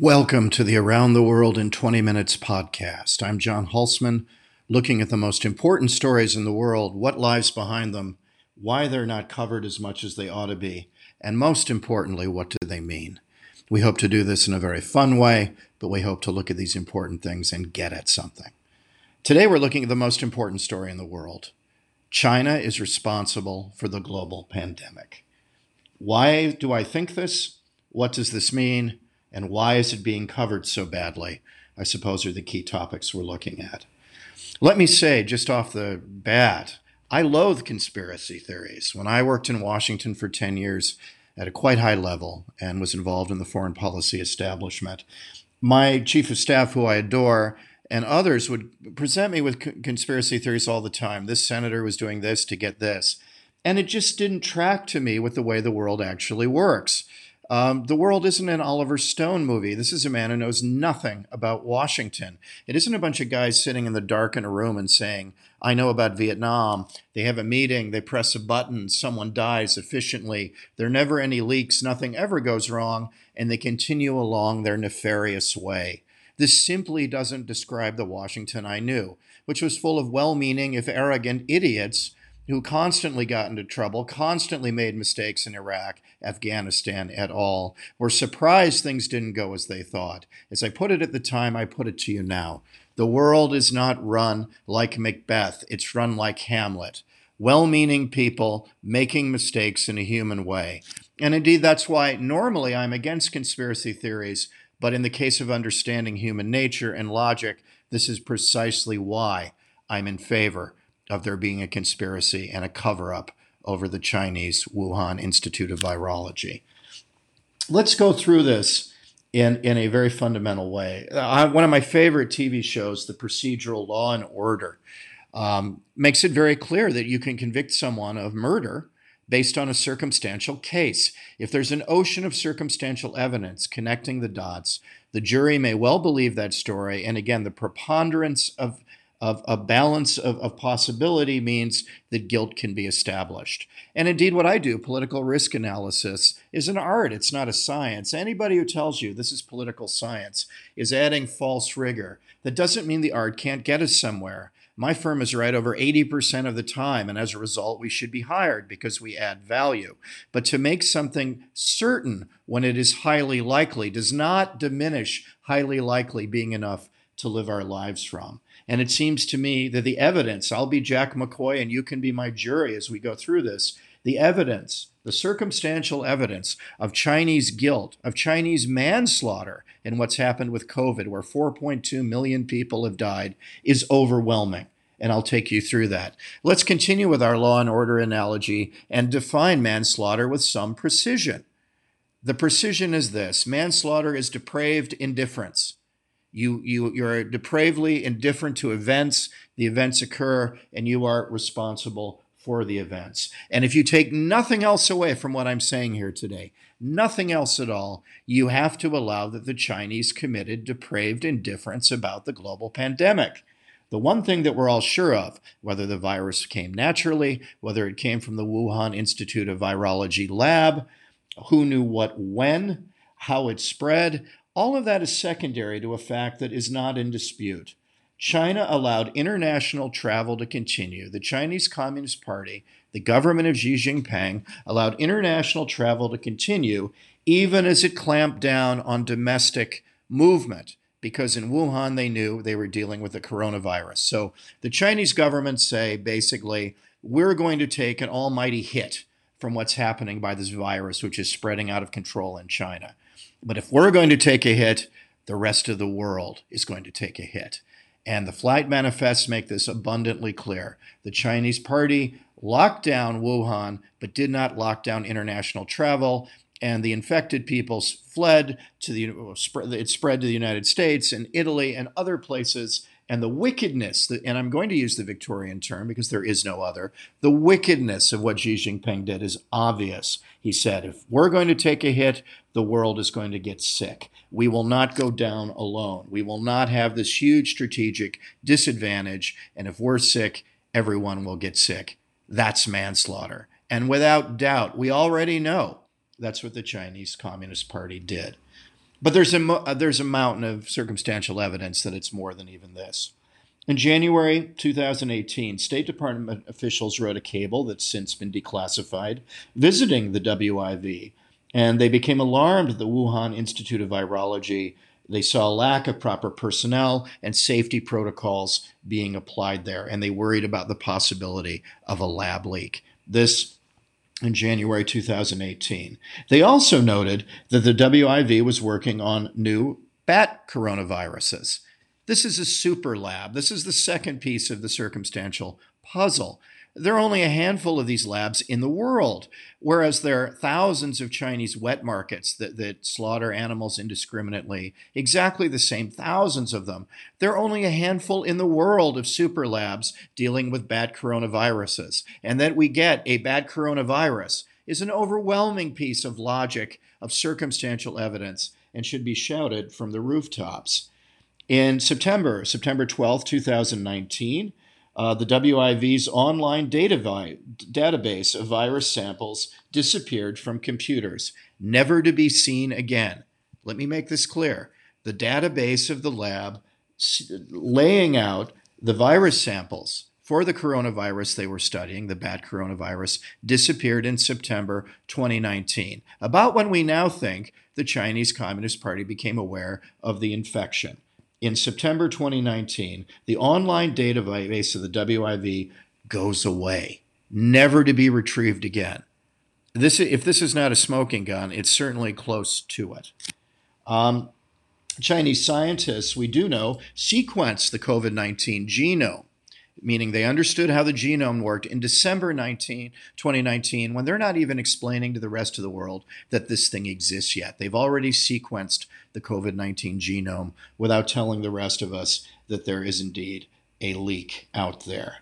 Welcome to the Around the World in 20 Minutes podcast. I'm John Hulsman, looking at the most important stories in the world, what lies behind them, why they're not covered as much as they ought to be, and most importantly, what do they mean? We hope to do this in a very fun way, but we hope to look at these important things and get at something. Today, we're looking at the most important story in the world. China is responsible for the global pandemic. Why do I think this? What does this mean? And why is it being covered so badly? I suppose are the key topics we're looking at. Let me say, just off the bat, I loathe conspiracy theories. When I worked in Washington for 10 years at a quite high level and was involved in the foreign policy establishment, my chief of staff, who I adore, and others would present me with conspiracy theories all the time. This senator was doing this to get this. And it just didn't track to me with the way the world actually works. Um, the world isn't an Oliver Stone movie. This is a man who knows nothing about Washington. It isn't a bunch of guys sitting in the dark in a room and saying, I know about Vietnam. They have a meeting, they press a button, someone dies efficiently. There are never any leaks, nothing ever goes wrong, and they continue along their nefarious way. This simply doesn't describe the Washington I knew, which was full of well meaning, if arrogant, idiots who constantly got into trouble, constantly made mistakes in Iraq, Afghanistan, at all, were surprised things didn't go as they thought. As I put it at the time, I put it to you now. The world is not run like Macbeth, it's run like Hamlet. Well meaning people making mistakes in a human way. And indeed, that's why normally I'm against conspiracy theories, but in the case of understanding human nature and logic, this is precisely why I'm in favor of there being a conspiracy and a cover up over the Chinese Wuhan Institute of Virology. Let's go through this in, in a very fundamental way. Uh, one of my favorite TV shows, The Procedural Law and Order, um, makes it very clear that you can convict someone of murder based on a circumstantial case. If there's an ocean of circumstantial evidence connecting the dots, the jury may well believe that story. And again, the preponderance of of a balance of, of possibility means that guilt can be established. And indeed, what I do, political risk analysis, is an art. It's not a science. Anybody who tells you this is political science is adding false rigor. That doesn't mean the art can't get us somewhere. My firm is right over 80% of the time, and as a result, we should be hired because we add value. But to make something certain when it is highly likely does not diminish highly likely being enough to live our lives from. And it seems to me that the evidence, I'll be Jack McCoy and you can be my jury as we go through this, the evidence, the circumstantial evidence of Chinese guilt, of Chinese manslaughter in what's happened with COVID, where 4.2 million people have died, is overwhelming. And I'll take you through that. Let's continue with our law and order analogy and define manslaughter with some precision. The precision is this manslaughter is depraved indifference. You, you, you're depravedly indifferent to events. The events occur, and you are responsible for the events. And if you take nothing else away from what I'm saying here today, nothing else at all, you have to allow that the Chinese committed depraved indifference about the global pandemic. The one thing that we're all sure of, whether the virus came naturally, whether it came from the Wuhan Institute of Virology lab, who knew what when, how it spread, all of that is secondary to a fact that is not in dispute. China allowed international travel to continue. The Chinese Communist Party, the government of Xi Jinping, allowed international travel to continue even as it clamped down on domestic movement because in Wuhan they knew they were dealing with the coronavirus. So the Chinese government say basically, we're going to take an almighty hit from what's happening by this virus, which is spreading out of control in China. But if we're going to take a hit, the rest of the world is going to take a hit. And the flight manifests make this abundantly clear. The Chinese party locked down Wuhan, but did not lock down international travel. And the infected people fled to the, it spread to the United States and Italy and other places and the wickedness, and I'm going to use the Victorian term because there is no other, the wickedness of what Xi Jinping did is obvious. He said, if we're going to take a hit, the world is going to get sick. We will not go down alone. We will not have this huge strategic disadvantage. And if we're sick, everyone will get sick. That's manslaughter. And without doubt, we already know that's what the Chinese Communist Party did. But there's a, uh, there's a mountain of circumstantial evidence that it's more than even this. In January 2018, State Department officials wrote a cable that's since been declassified visiting the WIV, and they became alarmed at the Wuhan Institute of Virology. They saw a lack of proper personnel and safety protocols being applied there, and they worried about the possibility of a lab leak. This in January 2018. They also noted that the WIV was working on new bat coronaviruses. This is a super lab. This is the second piece of the circumstantial puzzle. There are only a handful of these labs in the world, whereas there are thousands of Chinese wet markets that, that slaughter animals indiscriminately. Exactly the same, thousands of them. There are only a handful in the world of super labs dealing with bat coronaviruses. And that we get a bat coronavirus is an overwhelming piece of logic, of circumstantial evidence, and should be shouted from the rooftops. In September, September 12, 2019, uh, the WIV's online data vi- database of virus samples disappeared from computers, never to be seen again. Let me make this clear. The database of the lab laying out the virus samples for the coronavirus they were studying, the bat coronavirus, disappeared in September 2019, about when we now think the Chinese Communist Party became aware of the infection in September 2019, the online database of the WIV goes away, never to be retrieved again. This, if this is not a smoking gun, it's certainly close to it. Um, Chinese scientists, we do know, sequenced the COVID 19 genome meaning they understood how the genome worked in December 19, 2019, when they're not even explaining to the rest of the world that this thing exists yet. They've already sequenced the COVID 19 genome without telling the rest of us that there is indeed a leak out there.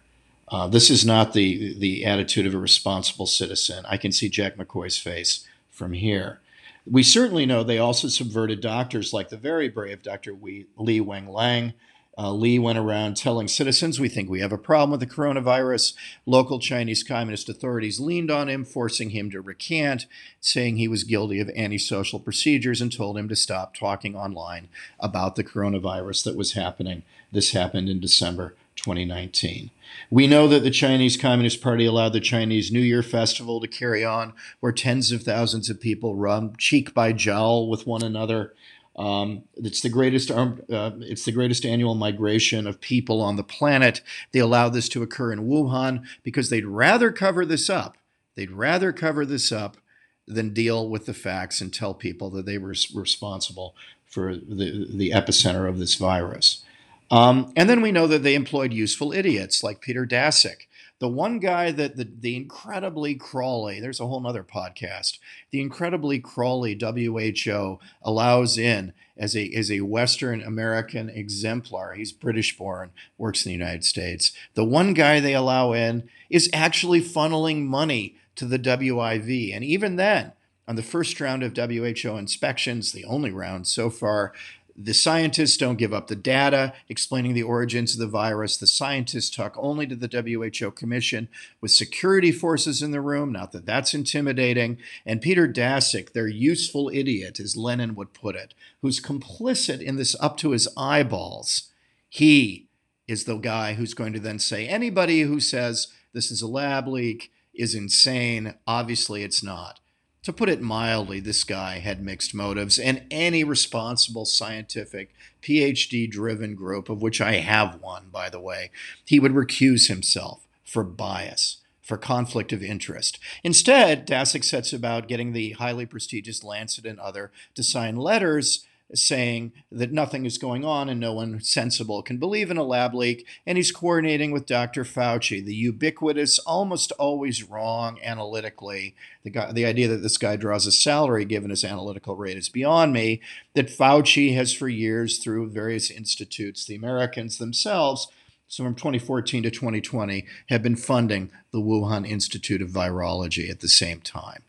Uh, this is not the, the attitude of a responsible citizen. I can see Jack McCoy's face from here. We certainly know they also subverted doctors like the very brave Dr. Li Wenliang, uh, Li went around telling citizens, We think we have a problem with the coronavirus. Local Chinese Communist authorities leaned on him, forcing him to recant, saying he was guilty of antisocial procedures, and told him to stop talking online about the coronavirus that was happening. This happened in December 2019. We know that the Chinese Communist Party allowed the Chinese New Year festival to carry on, where tens of thousands of people run cheek by jowl with one another. Um, it's the greatest uh, it's the greatest annual migration of people on the planet. They allow this to occur in Wuhan because they'd rather cover this up. They'd rather cover this up than deal with the facts and tell people that they were responsible for the, the epicenter of this virus. Um, and then we know that they employed useful idiots like Peter Daszak, the one guy that the, the incredibly crawly, there's a whole other podcast, the incredibly crawly WHO allows in as a, as a Western American exemplar. He's British born, works in the United States. The one guy they allow in is actually funneling money to the WIV. And even then, on the first round of WHO inspections, the only round so far, the scientists don't give up the data explaining the origins of the virus. The scientists talk only to the WHO Commission with security forces in the room. Not that that's intimidating. And Peter Daszak, their useful idiot, as Lenin would put it, who's complicit in this up to his eyeballs, he is the guy who's going to then say anybody who says this is a lab leak is insane. Obviously, it's not. To put it mildly, this guy had mixed motives, and any responsible scientific, PhD driven group, of which I have one, by the way, he would recuse himself for bias, for conflict of interest. Instead, Daszak sets about getting the highly prestigious Lancet and other to sign letters saying that nothing is going on and no one sensible can believe in a lab leak. And he's coordinating with Dr. Fauci, the ubiquitous, almost always wrong analytically. The, guy, the idea that this guy draws a salary given his analytical rate is beyond me. That Fauci has for years, through various institutes, the Americans themselves, so from 2014 to 2020, have been funding the Wuhan Institute of Virology at the same time.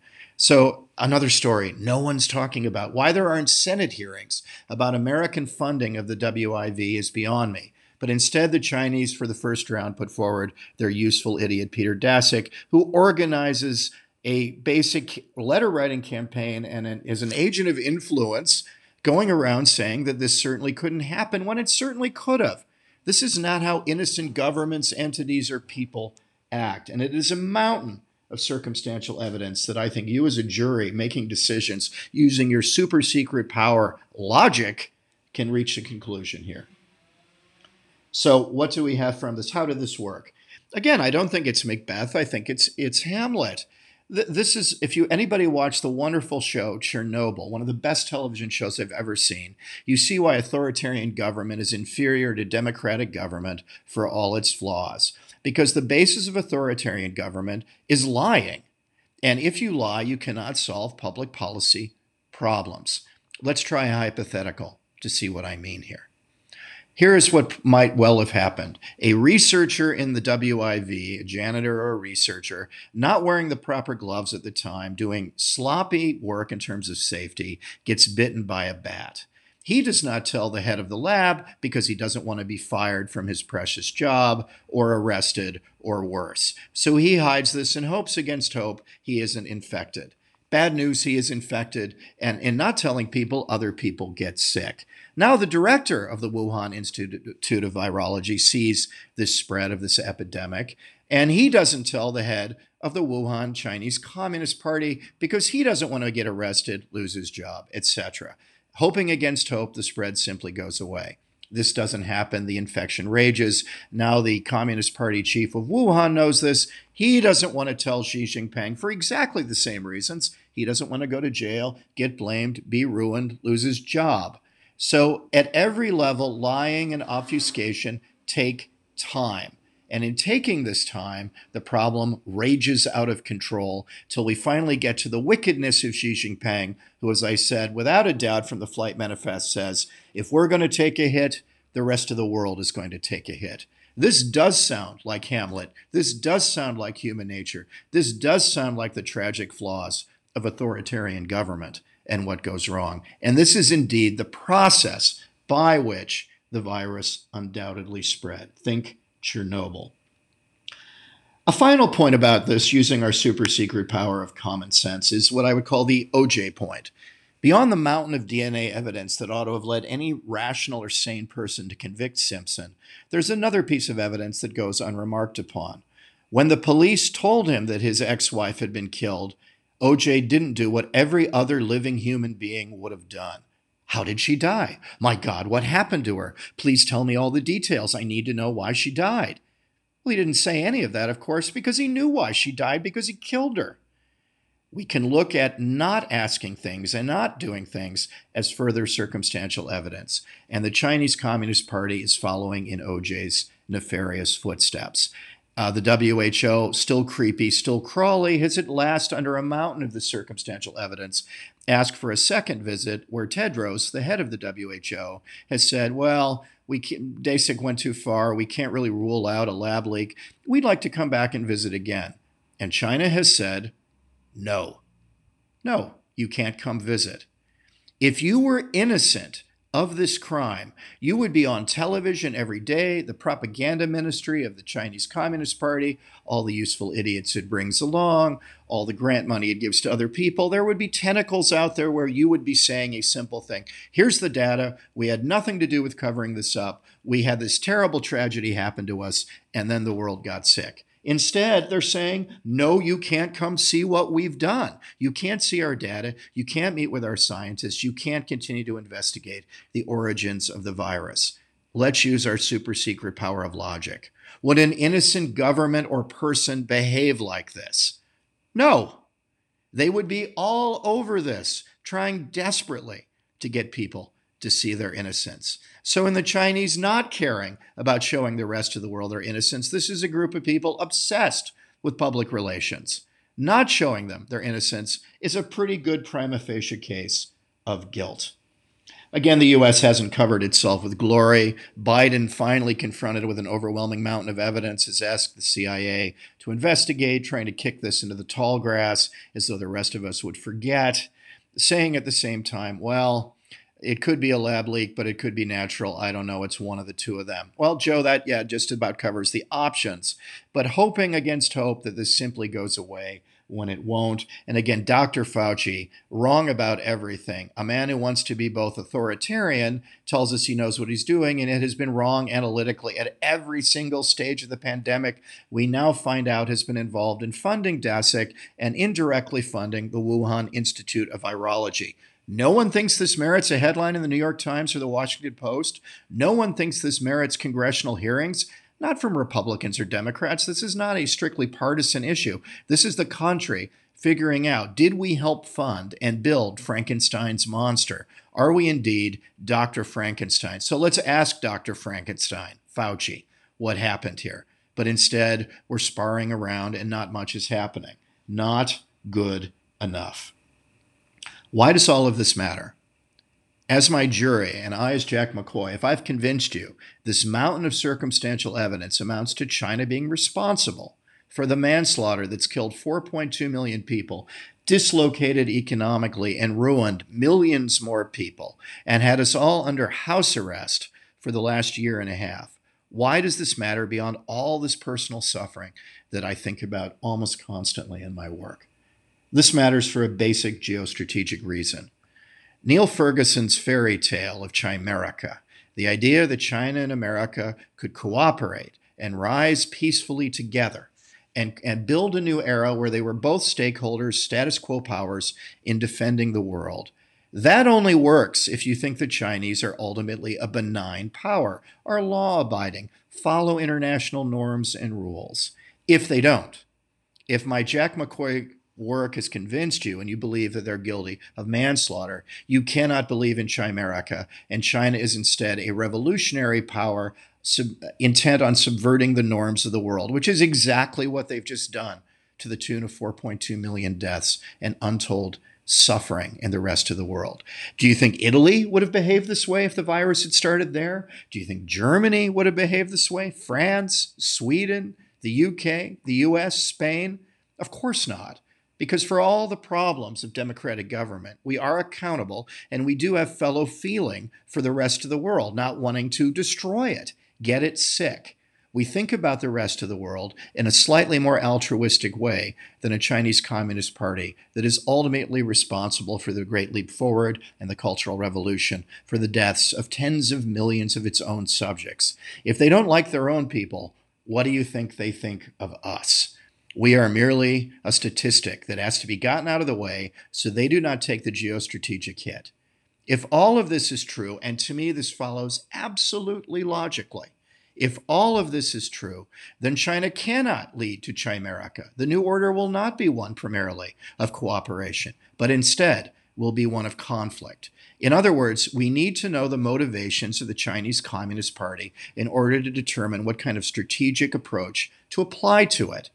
So, another story no one's talking about. Why there aren't Senate hearings about American funding of the WIV is beyond me. But instead, the Chinese, for the first round, put forward their useful idiot, Peter Daszak, who organizes a basic letter writing campaign and an, is an agent of influence going around saying that this certainly couldn't happen when it certainly could have. This is not how innocent governments, entities, or people act. And it is a mountain of circumstantial evidence that I think you, as a jury, making decisions using your super secret power logic, can reach a conclusion here. So, what do we have from this? How did this work? Again, I don't think it's Macbeth. I think it's it's Hamlet this is if you anybody watched the wonderful show Chernobyl, one of the best television shows I've ever seen, you see why authoritarian government is inferior to democratic government for all its flaws. Because the basis of authoritarian government is lying. And if you lie, you cannot solve public policy problems. Let's try a hypothetical to see what I mean here. Here is what might well have happened. A researcher in the WIV, a janitor or a researcher, not wearing the proper gloves at the time, doing sloppy work in terms of safety, gets bitten by a bat. He does not tell the head of the lab because he doesn't want to be fired from his precious job or arrested or worse. So he hides this in hopes against hope he isn't infected. Bad news, he is infected, and in not telling people, other people get sick. Now, the director of the Wuhan Institute of Virology sees this spread of this epidemic, and he doesn't tell the head of the Wuhan Chinese Communist Party because he doesn't want to get arrested, lose his job, etc. Hoping against hope, the spread simply goes away. This doesn't happen. The infection rages. Now, the Communist Party chief of Wuhan knows this. He doesn't want to tell Xi Jinping for exactly the same reasons. He doesn't want to go to jail, get blamed, be ruined, lose his job. So, at every level, lying and obfuscation take time. And in taking this time, the problem rages out of control till we finally get to the wickedness of Xi Jinping, who, as I said, without a doubt from the flight manifest says, if we're going to take a hit, the rest of the world is going to take a hit. This does sound like Hamlet. This does sound like human nature. This does sound like the tragic flaws of authoritarian government and what goes wrong. And this is indeed the process by which the virus undoubtedly spread. Think Chernobyl. A final point about this, using our super secret power of common sense, is what I would call the OJ point. Beyond the mountain of DNA evidence that ought to have led any rational or sane person to convict Simpson, there's another piece of evidence that goes unremarked upon. When the police told him that his ex wife had been killed, OJ didn't do what every other living human being would have done. How did she die? My God, what happened to her? Please tell me all the details. I need to know why she died. Well, he didn't say any of that, of course, because he knew why she died, because he killed her. We can look at not asking things and not doing things as further circumstantial evidence. And the Chinese Communist Party is following in OJ's nefarious footsteps. Uh, the WHO, still creepy, still crawly, has at last, under a mountain of the circumstantial evidence, asked for a second visit where Tedros, the head of the WHO, has said, well, we can, Daszak went too far. We can't really rule out a lab leak. We'd like to come back and visit again. And China has said, no. No, you can't come visit. If you were innocent of this crime, you would be on television every day, the propaganda ministry of the Chinese Communist Party, all the useful idiots it brings along, all the grant money it gives to other people. There would be tentacles out there where you would be saying a simple thing. Here's the data. We had nothing to do with covering this up. We had this terrible tragedy happen to us, and then the world got sick. Instead, they're saying, no, you can't come see what we've done. You can't see our data. You can't meet with our scientists. You can't continue to investigate the origins of the virus. Let's use our super secret power of logic. Would an innocent government or person behave like this? No. They would be all over this, trying desperately to get people to see their innocence. So, in the Chinese not caring about showing the rest of the world their innocence, this is a group of people obsessed with public relations. Not showing them their innocence is a pretty good prima facie case of guilt. Again, the U.S. hasn't covered itself with glory. Biden, finally confronted with an overwhelming mountain of evidence, has asked the CIA to investigate, trying to kick this into the tall grass as though the rest of us would forget, saying at the same time, well, it could be a lab leak, but it could be natural. I don't know. It's one of the two of them. Well, Joe, that, yeah, just about covers the options. But hoping against hope that this simply goes away when it won't. And again, Dr. Fauci, wrong about everything. A man who wants to be both authoritarian tells us he knows what he's doing, and it has been wrong analytically at every single stage of the pandemic. We now find out has been involved in funding Daszak and indirectly funding the Wuhan Institute of Virology. No one thinks this merits a headline in the New York Times or the Washington Post. No one thinks this merits congressional hearings not from Republicans or Democrats. This is not a strictly partisan issue. This is the country figuring out did we help fund and build Frankenstein's monster? Are we indeed Dr. Frankenstein? So let's ask Dr. Frankenstein, Fauci, what happened here. But instead, we're sparring around and not much is happening. Not good enough. Why does all of this matter? as my jury, and I as Jack McCoy, if I've convinced you this mountain of circumstantial evidence amounts to China being responsible for the manslaughter that's killed 4.2 million people, dislocated economically, and ruined millions more people, and had us all under house arrest for the last year and a half. Why does this matter beyond all this personal suffering that I think about almost constantly in my work? This matters for a basic geostrategic reason. Niall Ferguson's fairy tale of Chimerica, the idea that China and America could cooperate and rise peacefully together and, and build a new era where they were both stakeholders, status quo powers in defending the world. That only works if you think the Chinese are ultimately a benign power, are law abiding, follow international norms and rules. If they don't, if my Jack McCoy work has convinced you and you believe that they're guilty of manslaughter, you cannot believe in Chimerica. And China is instead a revolutionary power sub- intent on subverting the norms of the world, which is exactly what they've just done to the tune of 4.2 million deaths and untold suffering in the rest of the world. Do you think Italy would have behaved this way if the virus had started there? Do you think Germany would have behaved this way? France, Sweden, the UK, the US, Spain? Of course not. Because for all the problems of democratic government, we are accountable and we do have fellow feeling for the rest of the world, not wanting to destroy it, get it sick. We think about the rest of the world in a slightly more altruistic way than a Chinese Communist Party that is ultimately responsible for the Great Leap Forward and the Cultural Revolution, for the deaths of tens of millions of its own subjects. If they don't like their own people, what do you think they think of us? We are merely a statistic that has to be gotten out of the way so they do not take the geostrategic hit. If all of this is true, and to me this follows absolutely logically, if all of this is true, then China cannot lead to Chimerica. The new order will not be one primarily of cooperation, but instead will be one of conflict. In other words, we need to know the motivations of the Chinese Communist Party in order to determine what kind of strategic approach to apply to it.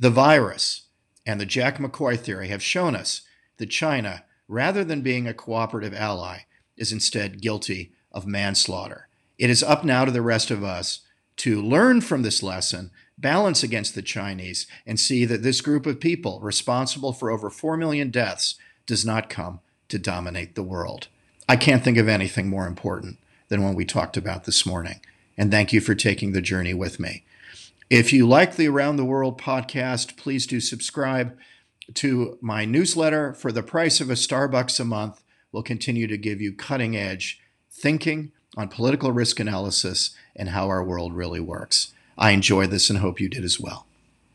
The virus and the Jack McCoy theory have shown us that China, rather than being a cooperative ally, is instead guilty of manslaughter. It is up now to the rest of us to learn from this lesson, balance against the Chinese, and see that this group of people, responsible for over 4 million deaths, does not come to dominate the world. I can't think of anything more important than what we talked about this morning. And thank you for taking the journey with me. If you like the Around the World podcast, please do subscribe to my newsletter for the price of a Starbucks a month. We'll continue to give you cutting edge thinking on political risk analysis and how our world really works. I enjoy this and hope you did as well.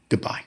Goodbye.